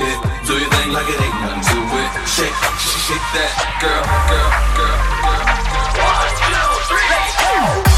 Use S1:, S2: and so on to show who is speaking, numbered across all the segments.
S1: it. Do your thing like it ain't nothing to it. Shake, shake, shake that, girl, girl, girl, girl. girl.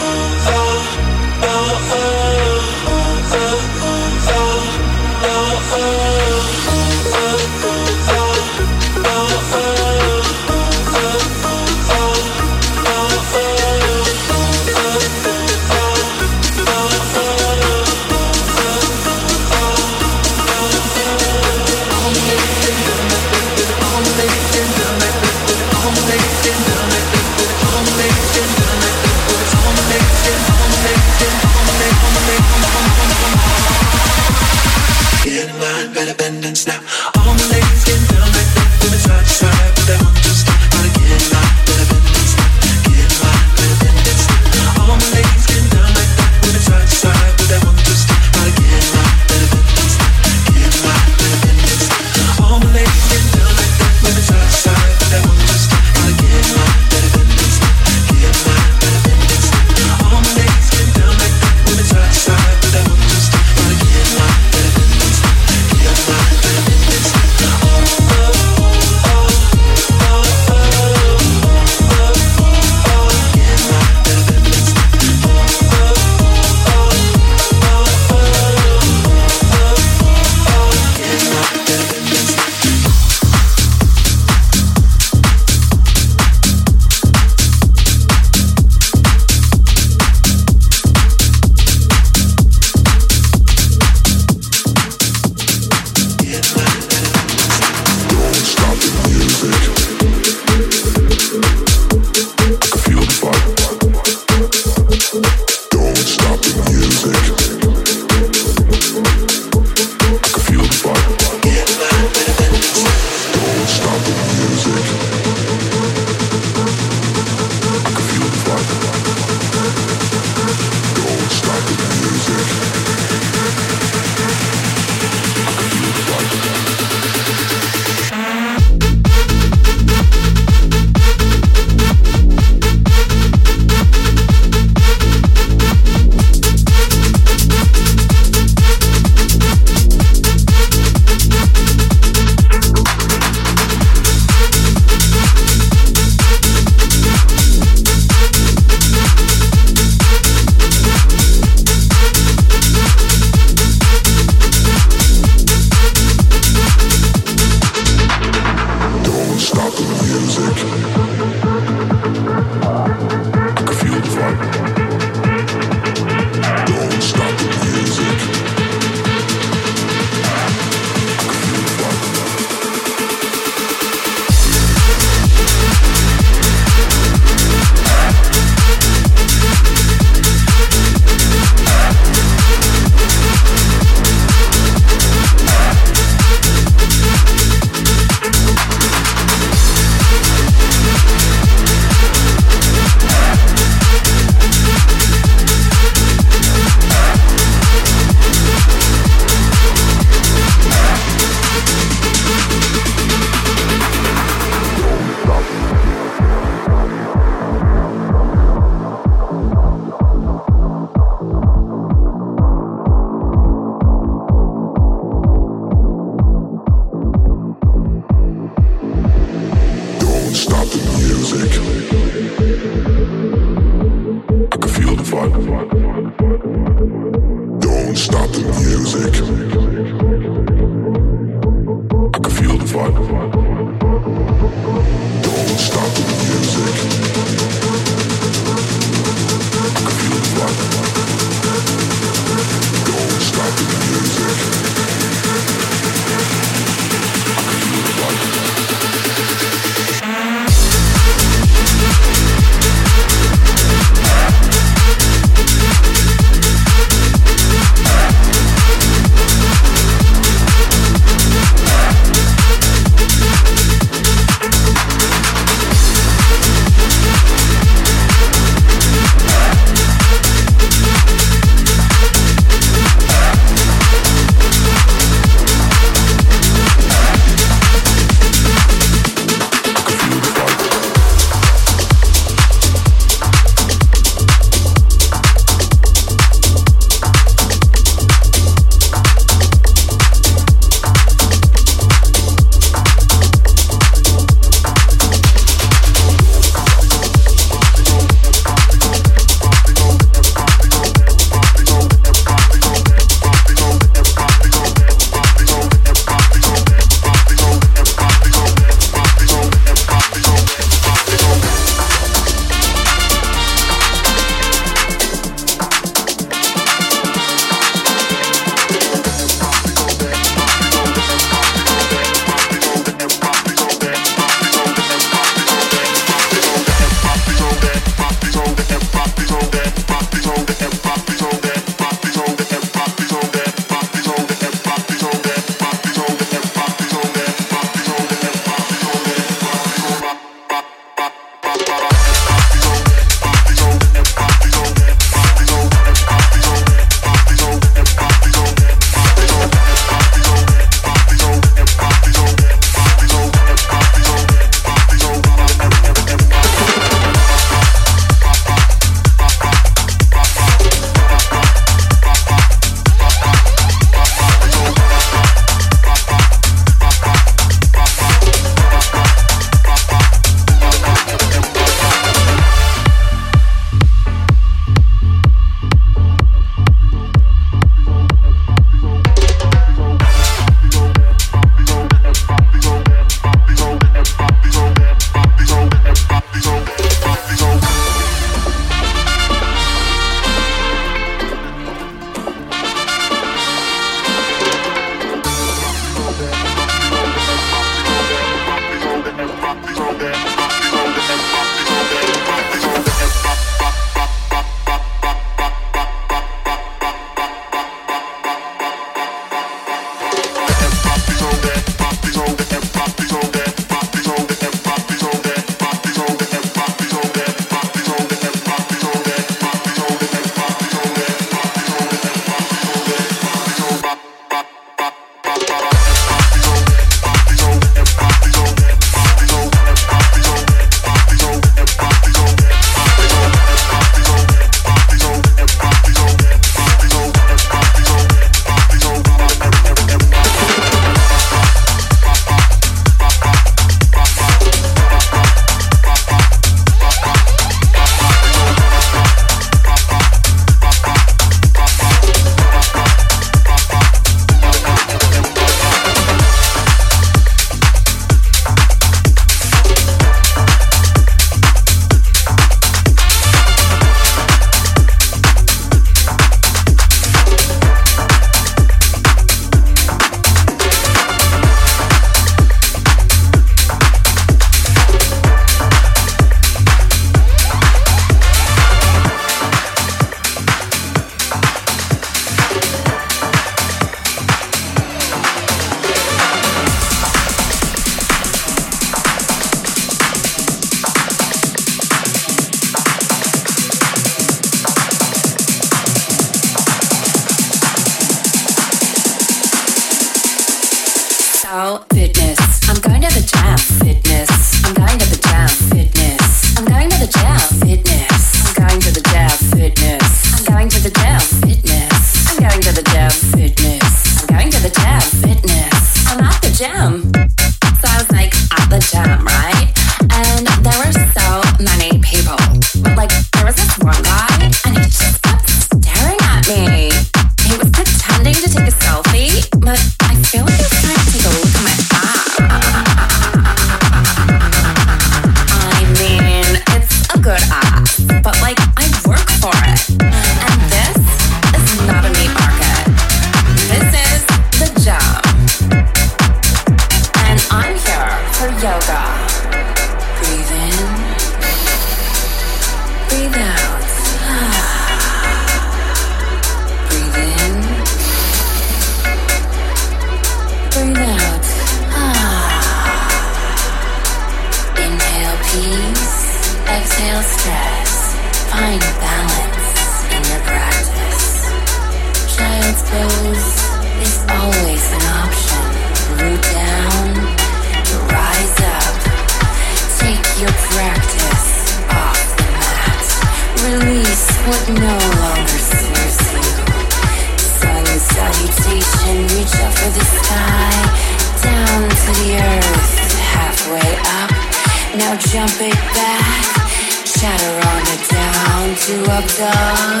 S2: jump it back. Shatter on it down to up dog,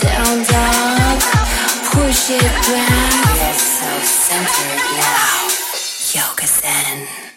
S2: down dog. Push it back. Get self-centered now. Yoga Zen.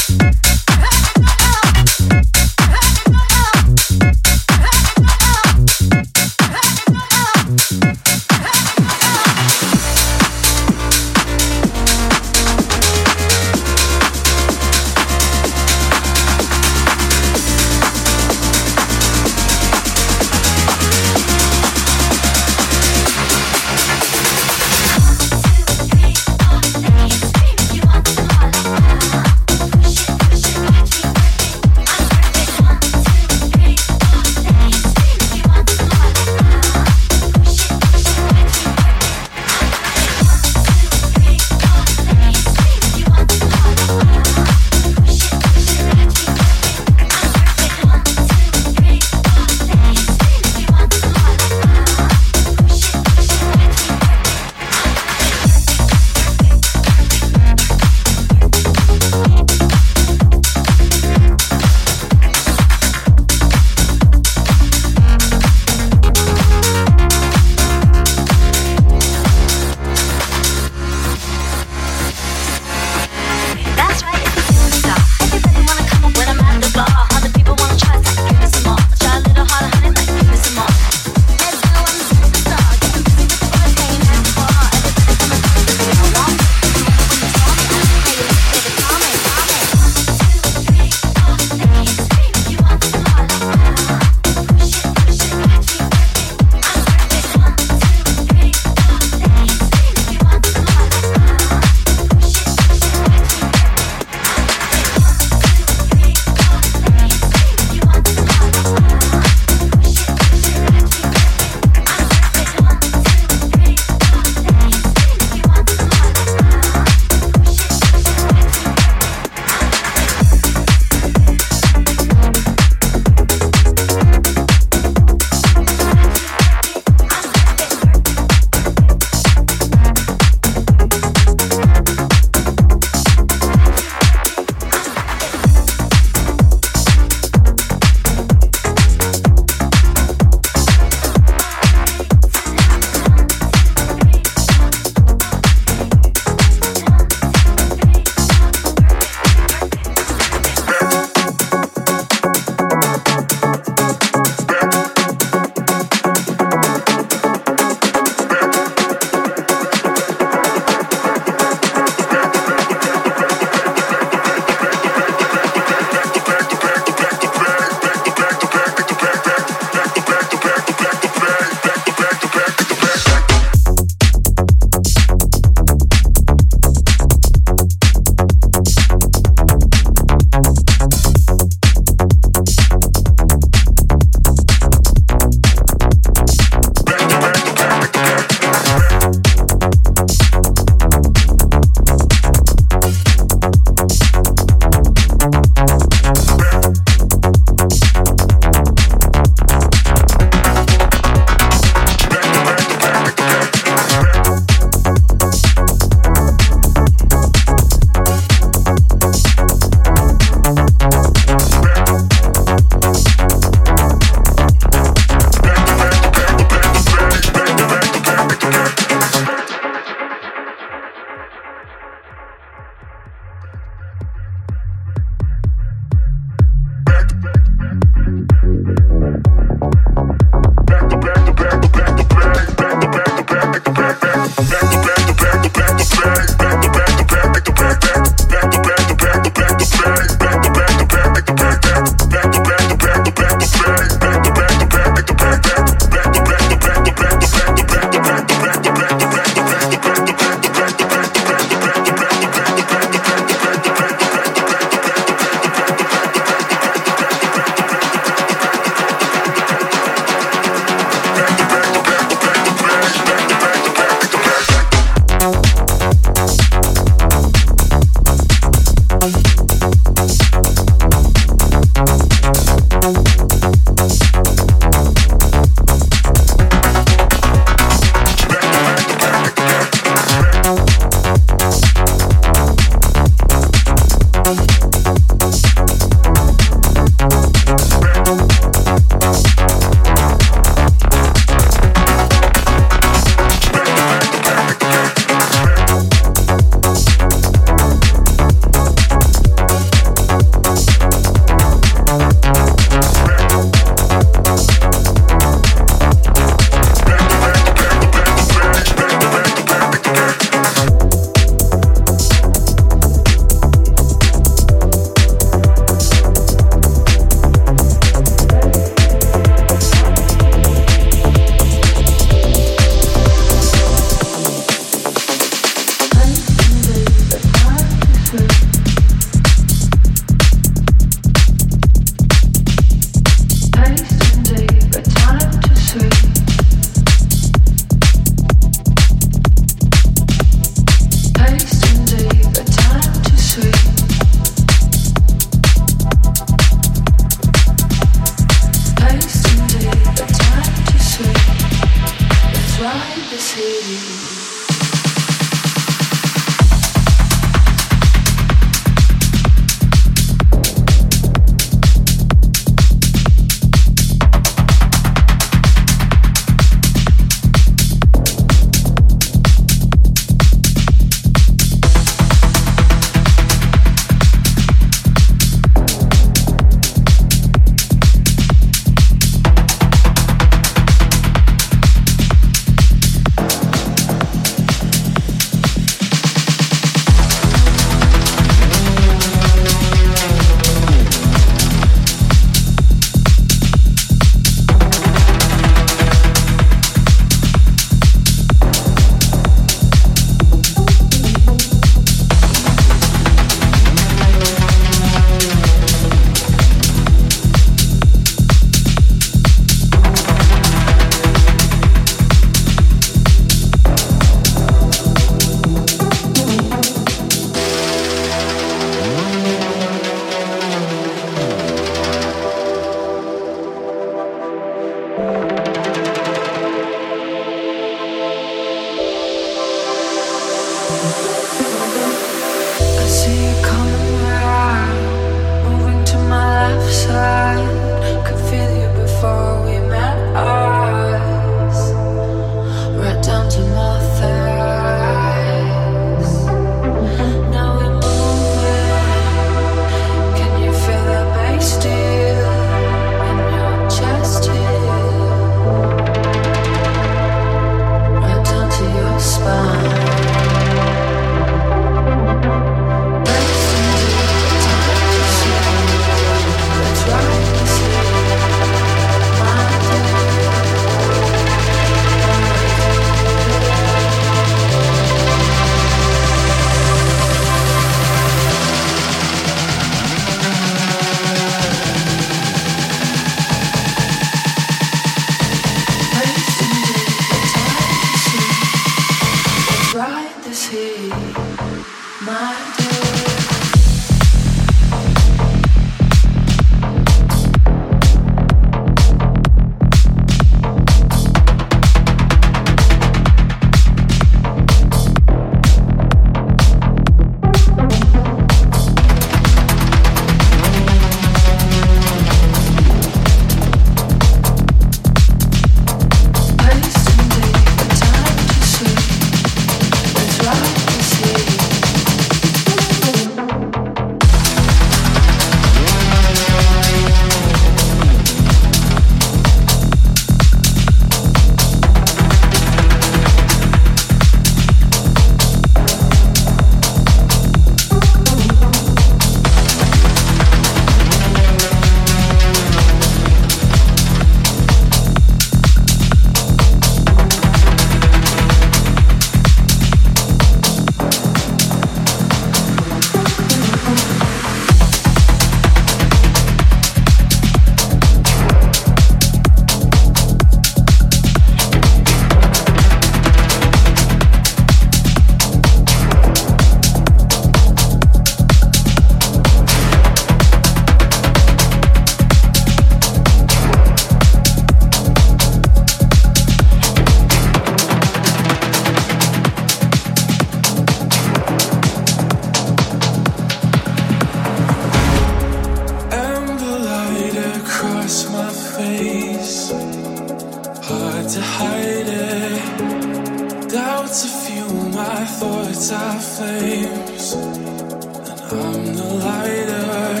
S3: Hard to hide it. Doubts of you, my thoughts are flames. And I'm the lighter.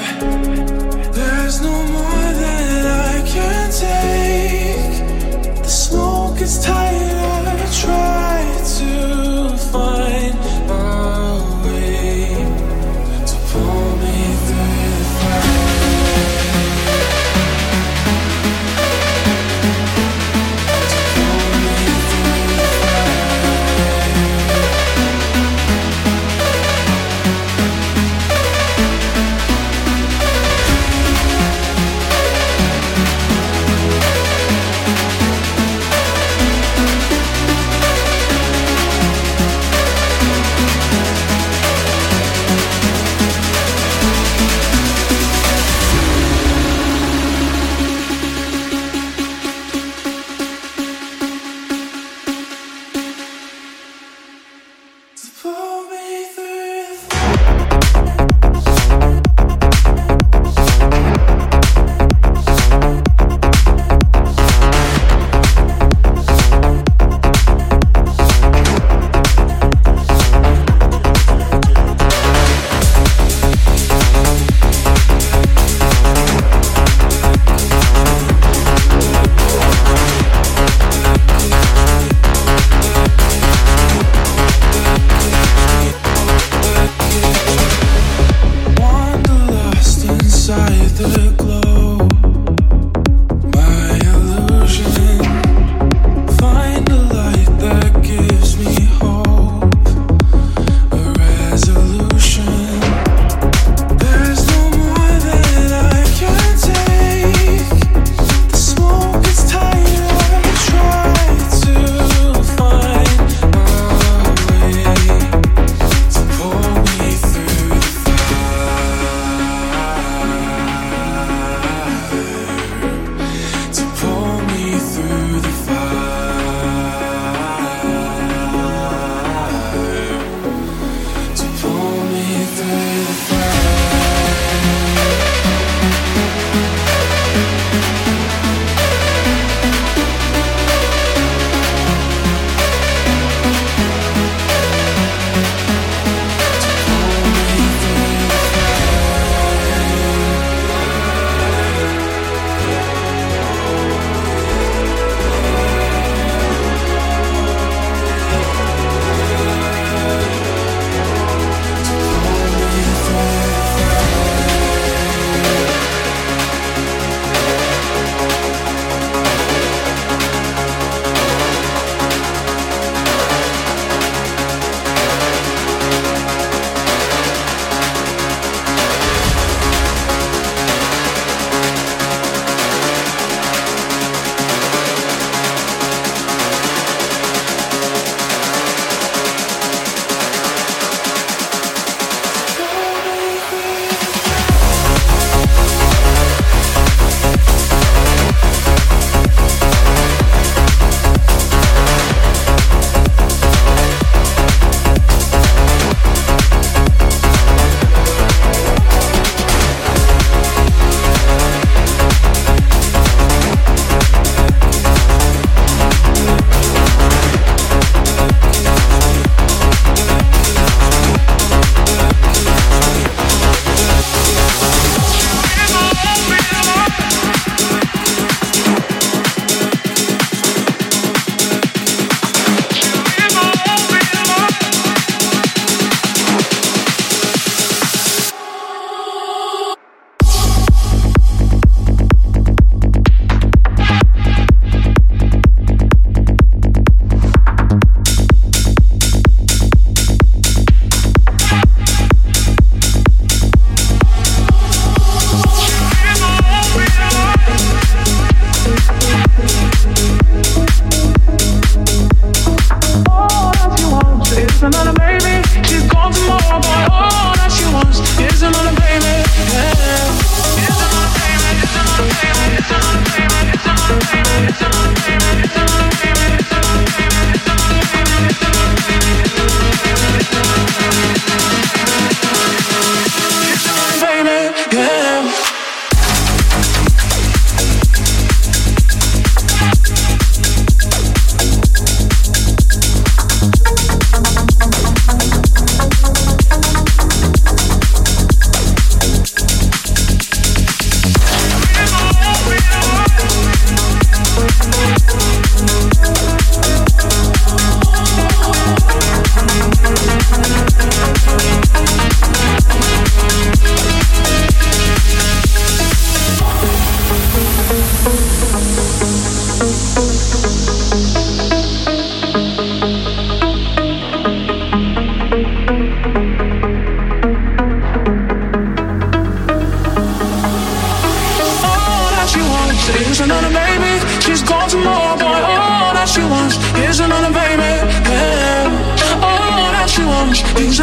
S3: There's no more.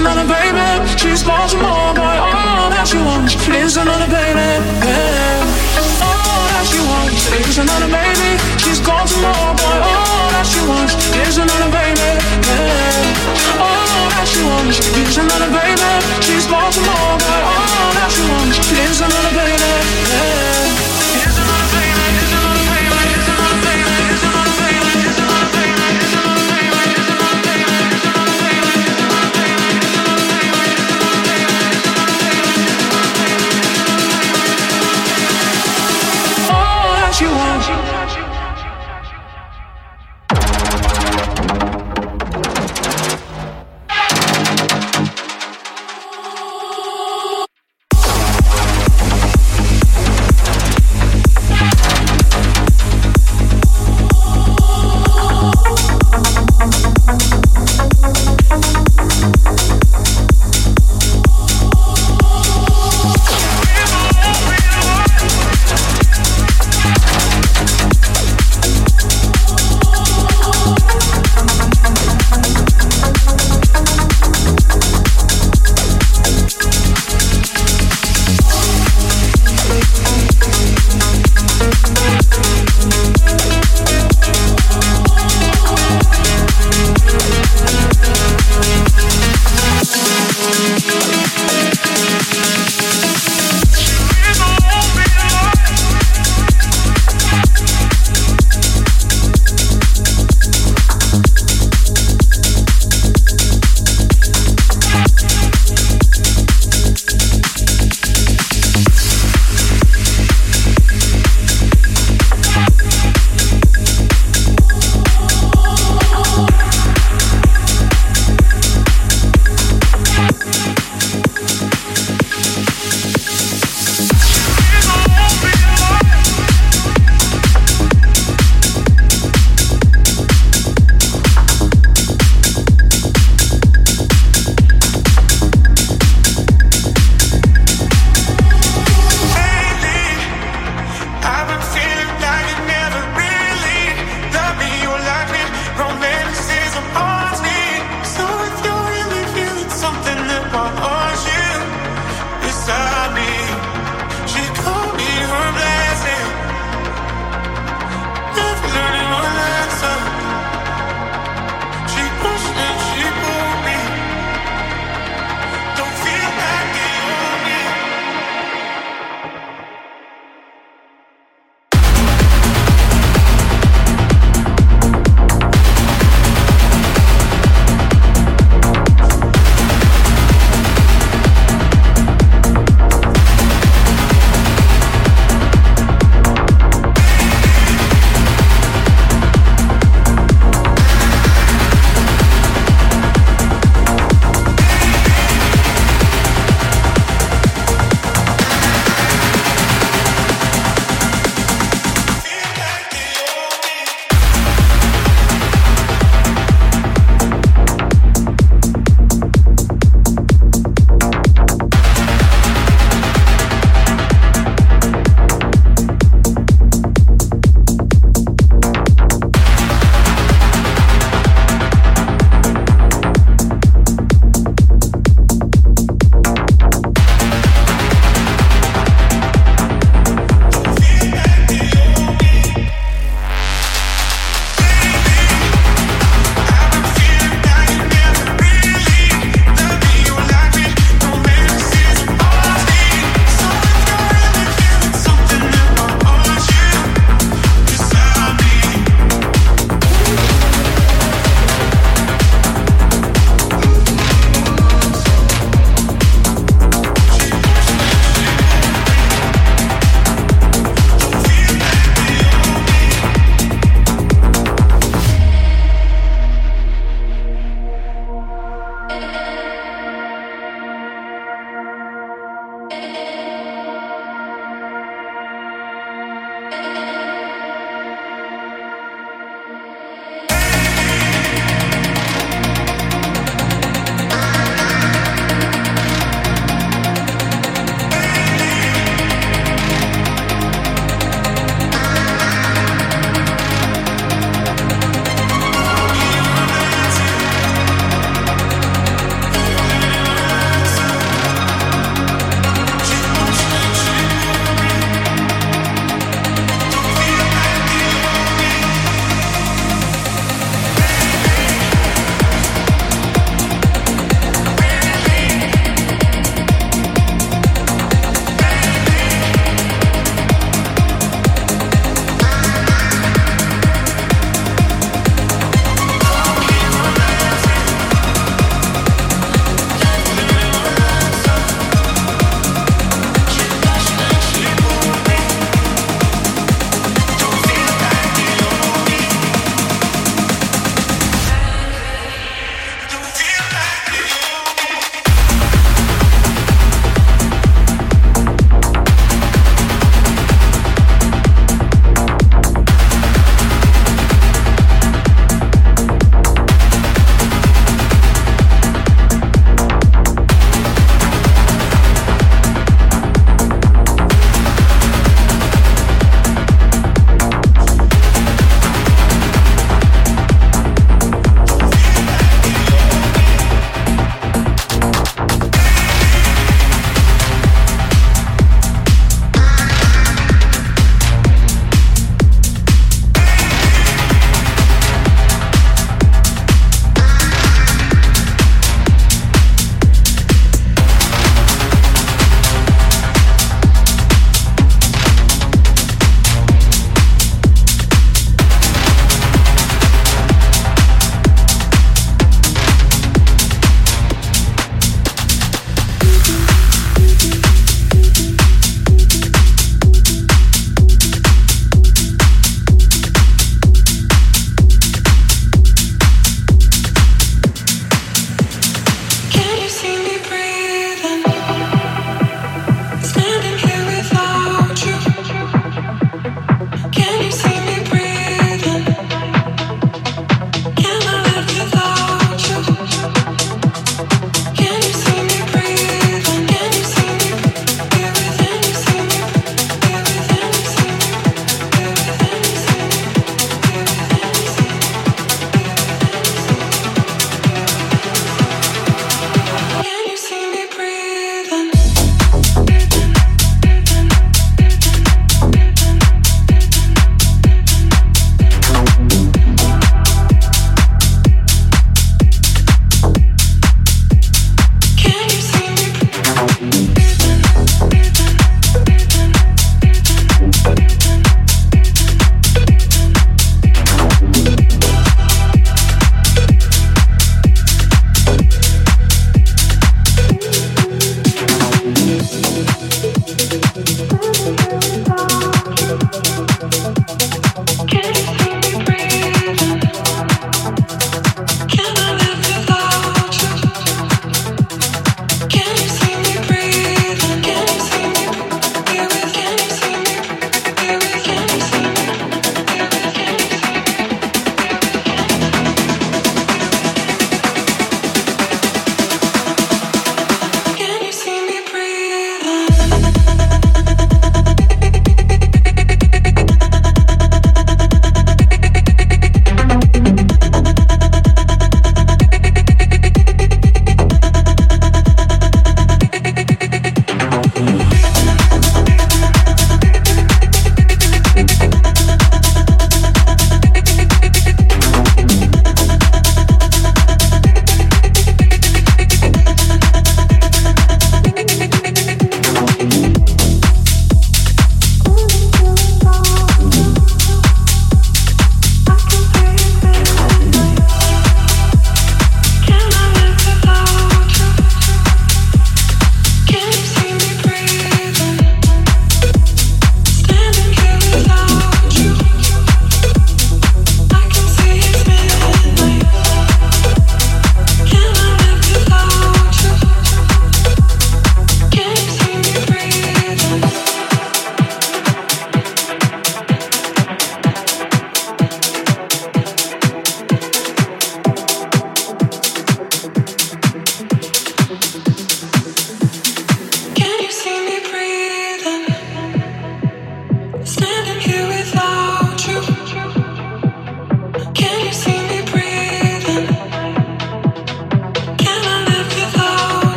S3: matter, baby.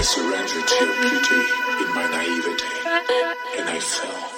S4: I surrendered to your beauty in my naivety, and I fell.